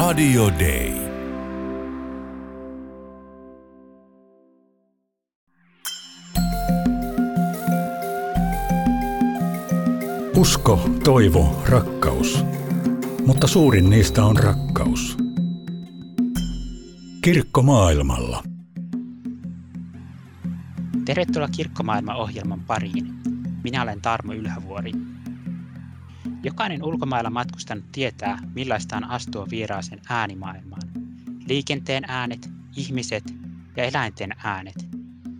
Radio Day. Usko, toivo, rakkaus. Mutta suurin niistä on rakkaus. Kirkko maailmalla. Tervetuloa Kirkkomaailma-ohjelman pariin. Minä olen Tarmo Ylhävuori. Jokainen ulkomailla matkustanut tietää, millaista on astua vieraaseen äänimaailmaan. Liikenteen äänet, ihmiset ja eläinten äänet.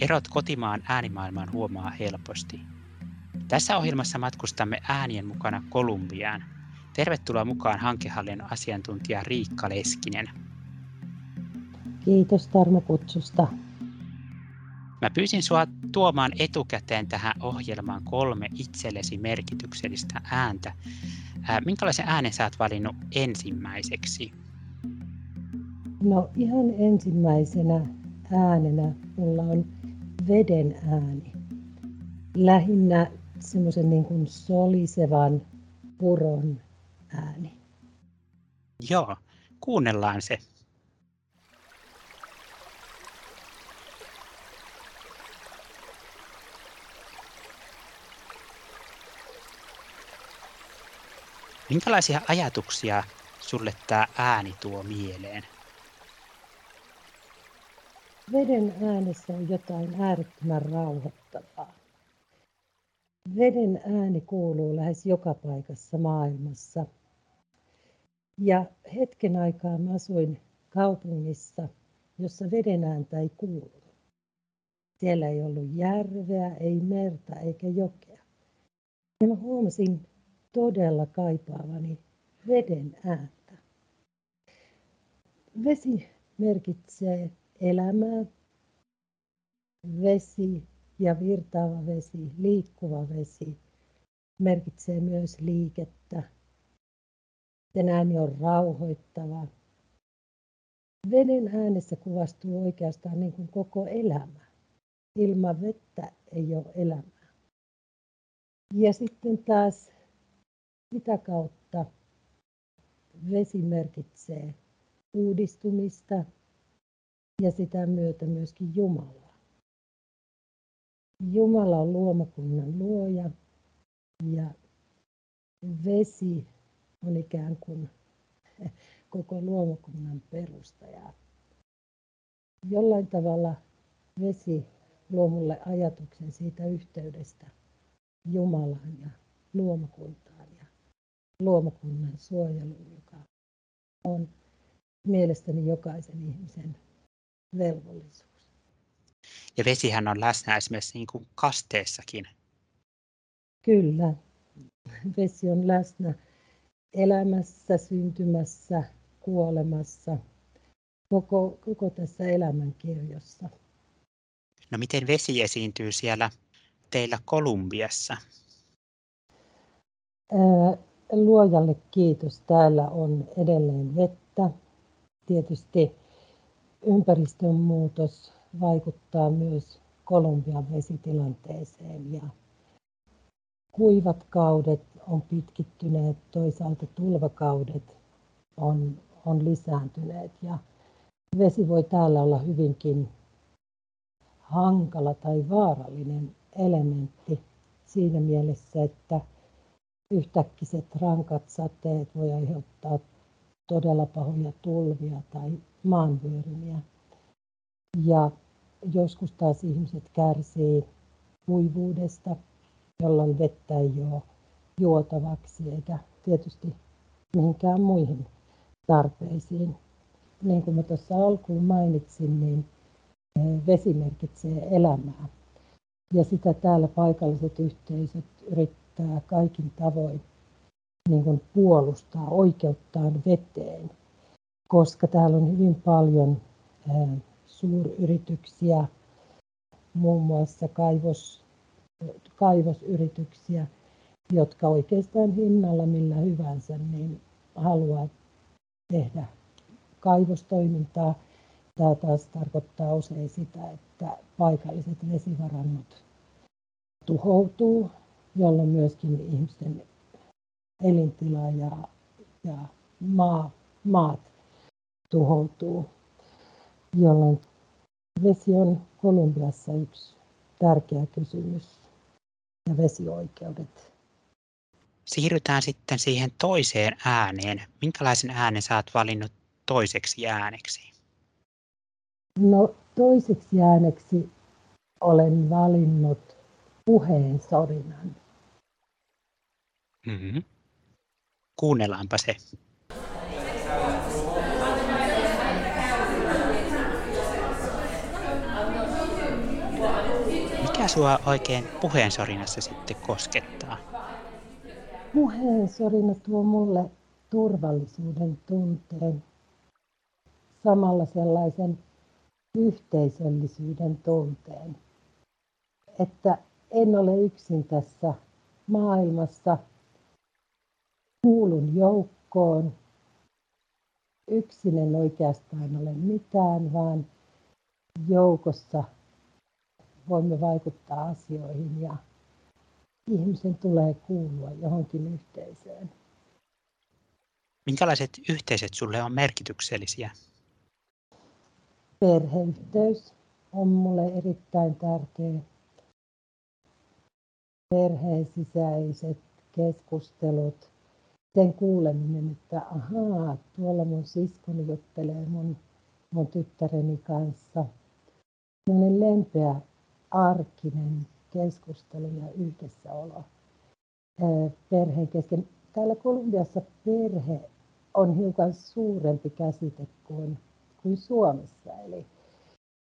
Erot kotimaan äänimaailmaan huomaa helposti. Tässä ohjelmassa matkustamme äänien mukana Kolumbiaan. Tervetuloa mukaan hankehallinnon asiantuntija Riikka Leskinen. Kiitos Tarmo kutsusta. Mä pyysin sua tuomaan etukäteen tähän ohjelmaan kolme itsellesi merkityksellistä ääntä. minkälaisen äänen sä oot valinnut ensimmäiseksi? No ihan ensimmäisenä äänenä mulla on veden ääni. Lähinnä semmoisen niin kuin solisevan puron ääni. Joo, kuunnellaan se. Minkälaisia ajatuksia sulle tämä ääni tuo mieleen? Veden äänessä on jotain äärettömän rauhoittavaa. Veden ääni kuuluu lähes joka paikassa maailmassa. Ja hetken aikaa mä asuin kaupungissa, jossa veden ääntä ei kuulu. Siellä ei ollut järveä, ei merta eikä jokea. Ja mä huomasin todella kaipaavani veden ääntä. Vesi merkitsee elämää. Vesi ja virtaava vesi, liikkuva vesi merkitsee myös liikettä. Sen ääni on rauhoittava. Veden äänessä kuvastuu oikeastaan niin kuin koko elämä. Ilman vettä ei ole elämää. Ja sitten taas sitä kautta vesi merkitsee uudistumista ja sitä myötä myöskin Jumalaa. Jumala on luomakunnan luoja ja vesi on ikään kuin koko luomakunnan perustaja. Jollain tavalla vesi luo mulle ajatuksen siitä yhteydestä Jumalaan ja luomakuntaan ja luomakunnan suojeluun, joka on mielestäni jokaisen ihmisen velvollisuus. Ja vesihän on läsnä esimerkiksi niin kuin kasteessakin. Kyllä, vesi on läsnä elämässä, syntymässä, kuolemassa, koko, koko tässä elämänkirjossa. No miten vesi esiintyy siellä teillä Kolumbiassa? Luojalle kiitos. Täällä on edelleen vettä. Tietysti ympäristön muutos vaikuttaa myös Kolumbian vesitilanteeseen ja kuivat kaudet on pitkittyneet, toisaalta tulvakaudet on, on lisääntyneet ja vesi voi täällä olla hyvinkin hankala tai vaarallinen elementti siinä mielessä, että yhtäkkiset rankat sateet voi aiheuttaa todella pahoja tulvia tai maanvyörymiä. Ja joskus taas ihmiset kärsii kuivuudesta, jolloin vettä ei ole juotavaksi eikä tietysti mihinkään muihin tarpeisiin. Niin kuin mä tuossa alkuun mainitsin, niin eh, vesi merkitsee elämää. Ja sitä täällä paikalliset yhteisöt yrittää kaikin tavoin niin kuin puolustaa oikeuttaan veteen, koska täällä on hyvin paljon suuryrityksiä, muun muassa kaivos, kaivosyrityksiä, jotka oikeastaan hinnalla millä hyvänsä niin haluaa tehdä kaivostoimintaa. Tämä taas tarkoittaa usein sitä, että paikalliset vesivarannot tuhoutuu, jolloin myöskin ihmisten elintila ja, ja maa, maat tuhoutuu, jolloin vesi on Kolumbiassa yksi tärkeä kysymys ja vesioikeudet. Siirrytään sitten siihen toiseen ääneen. Minkälaisen äänen sä oot valinnut toiseksi ääneksi? No toiseksi ääneksi olen valinnut puheen sorinan. Mm-hmm. Kuunnellaanpa se. Mikä sua oikein puheensorinassa sitten koskettaa? Puheensorina tuo mulle turvallisuuden tunteen, samalla sellaisen yhteisöllisyyden tunteen, että en ole yksin tässä maailmassa, kuulun joukkoon, yksin en oikeastaan ole mitään, vaan joukossa voimme vaikuttaa asioihin ja ihmisen tulee kuulua johonkin yhteisöön. Minkälaiset yhteisöt sulle on merkityksellisiä? Perheyhteys on mulle erittäin tärkeä. Perheen sisäiset keskustelut, sen kuuleminen, että ahaa, tuolla mun siskoni juttelee mun, mun tyttäreni kanssa. Sellainen lempeä, arkinen keskustelu ja yhdessäolo perheen kesken. Täällä Kolumbiassa perhe on hiukan suurempi käsite kuin, kuin Suomessa. Eli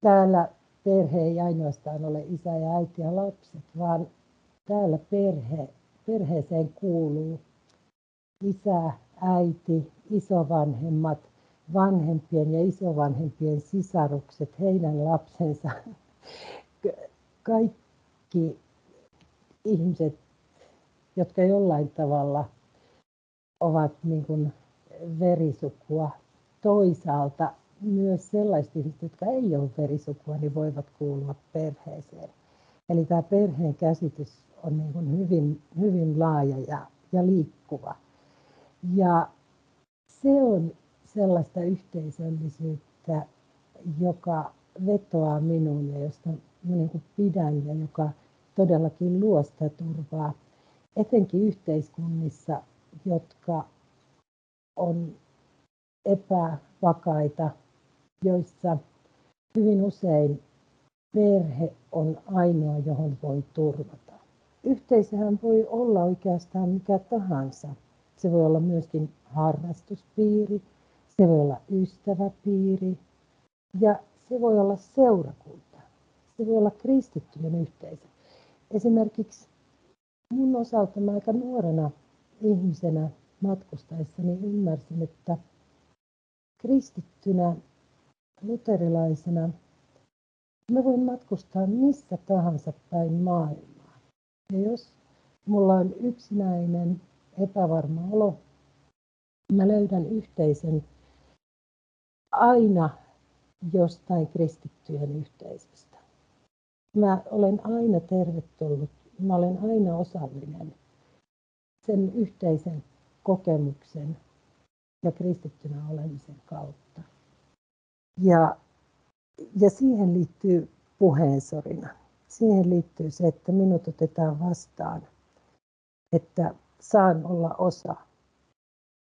täällä perhe ei ainoastaan ole isä ja äiti ja lapset, vaan täällä perhe, perheeseen kuuluu isä, äiti, isovanhemmat, vanhempien ja isovanhempien sisarukset, heidän lapsensa, kaikki ihmiset, jotka jollain tavalla ovat niin kuin verisukua. Toisaalta myös sellaiset ihmiset, jotka ei ole verisukua, niin voivat kuulua perheeseen. Eli tämä perheen käsitys on niin kuin hyvin, hyvin laaja ja, ja liikkuva. Ja se on sellaista yhteisöllisyyttä, joka vetoaa minuun ja josta mä niin kuin pidän ja joka todellakin luo sitä turvaa, etenkin yhteiskunnissa, jotka on epävakaita, joissa hyvin usein perhe on ainoa, johon voi turvata. Yhteisöhän voi olla oikeastaan mikä tahansa. Se voi olla myöskin harrastuspiiri, se voi olla ystäväpiiri ja se voi olla seurakunta. Se voi olla kristittyjen yhteisö. Esimerkiksi mun osalta mä aika nuorena ihmisenä matkustaessani ymmärsin, että kristittynä, luterilaisena, mä voin matkustaa missä tahansa päin maailmaa. Ja jos mulla on yksinäinen, epävarma olo, mä löydän yhteisen aina jostain kristittyjen yhteisöstä. Mä olen aina tervetullut, mä olen aina osallinen sen yhteisen kokemuksen ja kristittynä olemisen kautta. Ja, ja siihen liittyy puheensorina. Siihen liittyy se, että minut otetaan vastaan, että saan olla osa,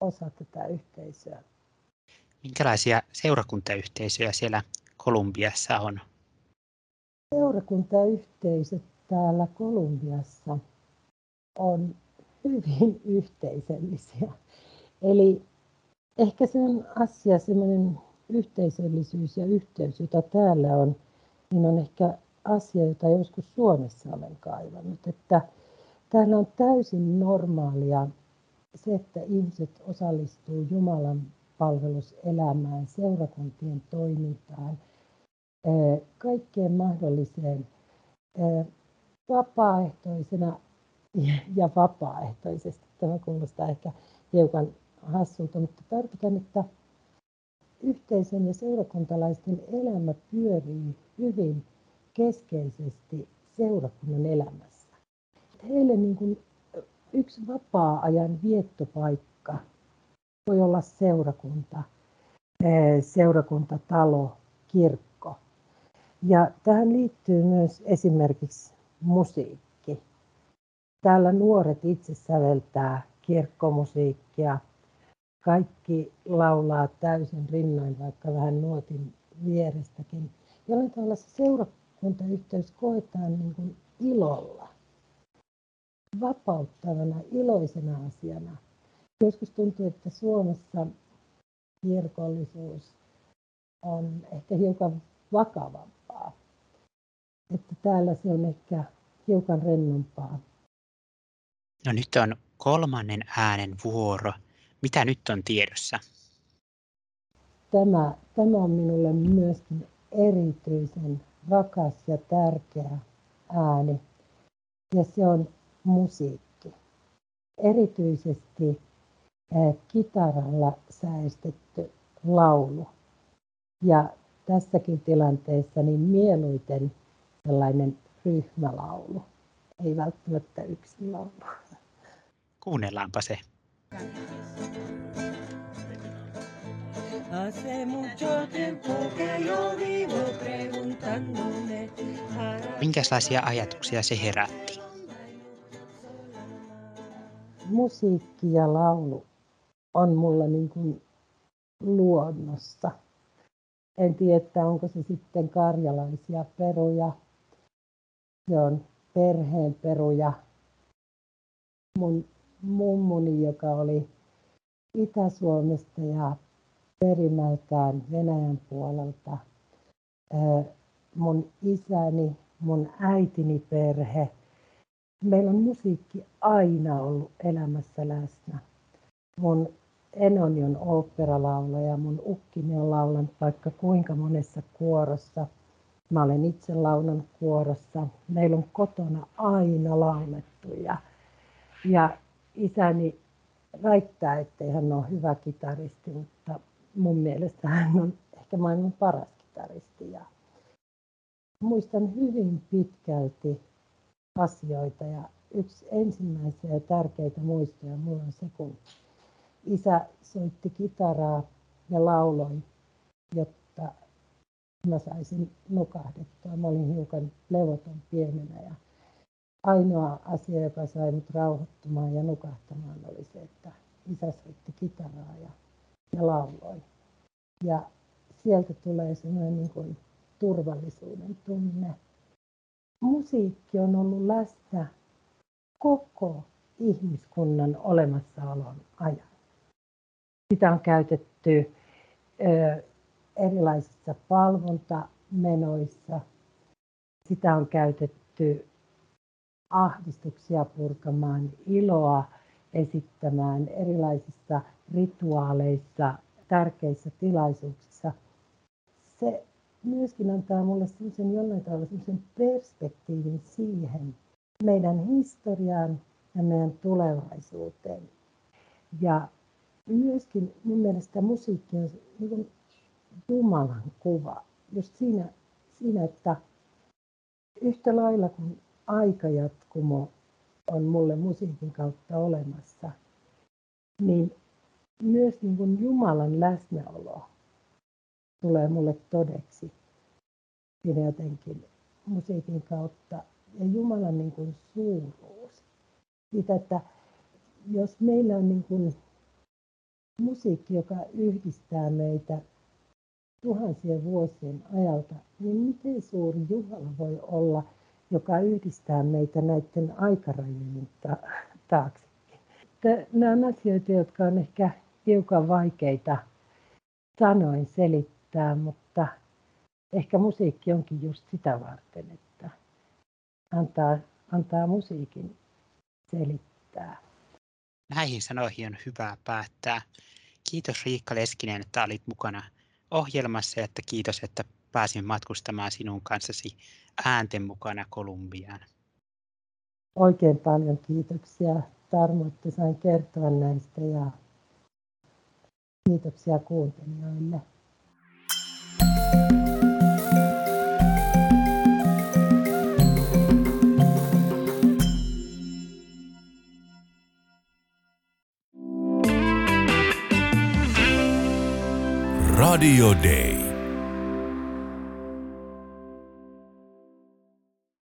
osa tätä yhteisöä. Minkälaisia seurakuntayhteisöjä siellä Kolumbiassa on? Seurakuntayhteisöt täällä Kolumbiassa on hyvin yhteisöllisiä. Eli ehkä se on asia, semmoinen yhteisöllisyys ja yhteys, jota täällä on, niin on ehkä asia, jota joskus Suomessa olen kaivannut. Että täällä on täysin normaalia se, että ihmiset osallistuu Jumalan palveluselämään, seurakuntien toimintaan, kaikkeen mahdolliseen vapaaehtoisena ja vapaaehtoisesti. Tämä kuulostaa ehkä hiukan hassulta, mutta tarkoitan, että yhteisön ja seurakuntalaisten elämä pyörii hyvin keskeisesti seurakunnan elämässä. Heille niin kuin yksi vapaa-ajan viettopaikka voi olla seurakunta. seurakuntatalo, kirkko. Ja tähän liittyy myös esimerkiksi musiikki. Täällä nuoret itse säveltää kirkkomusiikkia. Kaikki laulaa täysin rinnoin, vaikka vähän nuotin vierestäkin. Jollain tavalla se seurakuntayhteys koetaan niin kuin ilolla, vapauttavana, iloisena asiana. Joskus tuntuu, että Suomessa kirkollisuus on ehkä hiukan vakavampaa. Että täällä se on ehkä hiukan rennompaa. No nyt on kolmannen äänen vuoro. Mitä nyt on tiedossa? Tämä, tämä on minulle myöskin erityisen rakas ja tärkeä ääni. Ja se on musiikki. Erityisesti kitaralla säestetty laulu. Ja tässäkin tilanteessa niin mieluiten sellainen ryhmälaulu, ei välttämättä yksin laulu. Kuunnellaanpa se. Minkälaisia ajatuksia se herätti? Musiikki ja laulu on mulla niin kuin luonnossa. En tiedä, onko se sitten karjalaisia peruja. Se on perheen peruja. Mun mummuni, joka oli Itä-Suomesta ja perimältään Venäjän puolelta. Mun isäni, mun äitini perhe. Meillä on musiikki aina ollut elämässä läsnä. Mun enoni on oopperalaulaja, mun ukkini on laulanut vaikka kuinka monessa kuorossa. Mä olen itse laulan kuorossa. Meillä on kotona aina laulettu ja, ja isäni väittää, ettei hän ole hyvä kitaristi, mutta mun mielestä hän on ehkä maailman paras kitaristi. Ja muistan hyvin pitkälti asioita ja yksi ensimmäisiä ja tärkeitä muistoja mulla on se, kun isä soitti kitaraa ja lauloi, jotta mä saisin nukahdettua. Mä olin hiukan levoton pienenä ja ainoa asia, joka sai mut rauhoittumaan ja nukahtamaan oli se, että isä soitti kitaraa ja, ja lauloi. Ja sieltä tulee semmoinen niin kuin turvallisuuden tunne. Musiikki on ollut läsnä koko ihmiskunnan olemassaolon ajan. Sitä on käytetty ö, erilaisissa palvontamenoissa. Sitä on käytetty ahdistuksia purkamaan, iloa esittämään erilaisissa rituaaleissa, tärkeissä tilaisuuksissa. Se myöskin antaa mulle sellaisen jollain tavalla sellaisen perspektiivin siihen meidän historiaan ja meidän tulevaisuuteen. Ja myöskin mun mielestä musiikki on niin kuin Jumalan kuva. Just siinä, siinä, että yhtä lailla kuin aikajatkumo on mulle musiikin kautta olemassa, niin myös niin kuin Jumalan läsnäolo tulee mulle todeksi siinä jotenkin musiikin kautta. Ja Jumalan niin kuin suuruus. Siitä, että jos meillä on niin kuin musiikki, joka yhdistää meitä tuhansien vuosien ajalta, niin miten suuri Jumala voi olla, joka yhdistää meitä näiden aikarajojen ta- taaksekin. Nämä on asioita, jotka on ehkä hiukan vaikeita sanoin selittää, mutta ehkä musiikki onkin just sitä varten, että antaa, antaa musiikin selittää. Näihin sanoihin on hyvä päättää. Kiitos Riikka Leskinen, että olit mukana ohjelmassa ja että kiitos, että pääsin matkustamaan sinun kanssasi äänten mukana Kolumbiaan. Oikein paljon kiitoksia Tarmo, että sain kertoa näistä ja kiitoksia kuuntelijoille. Radio Day.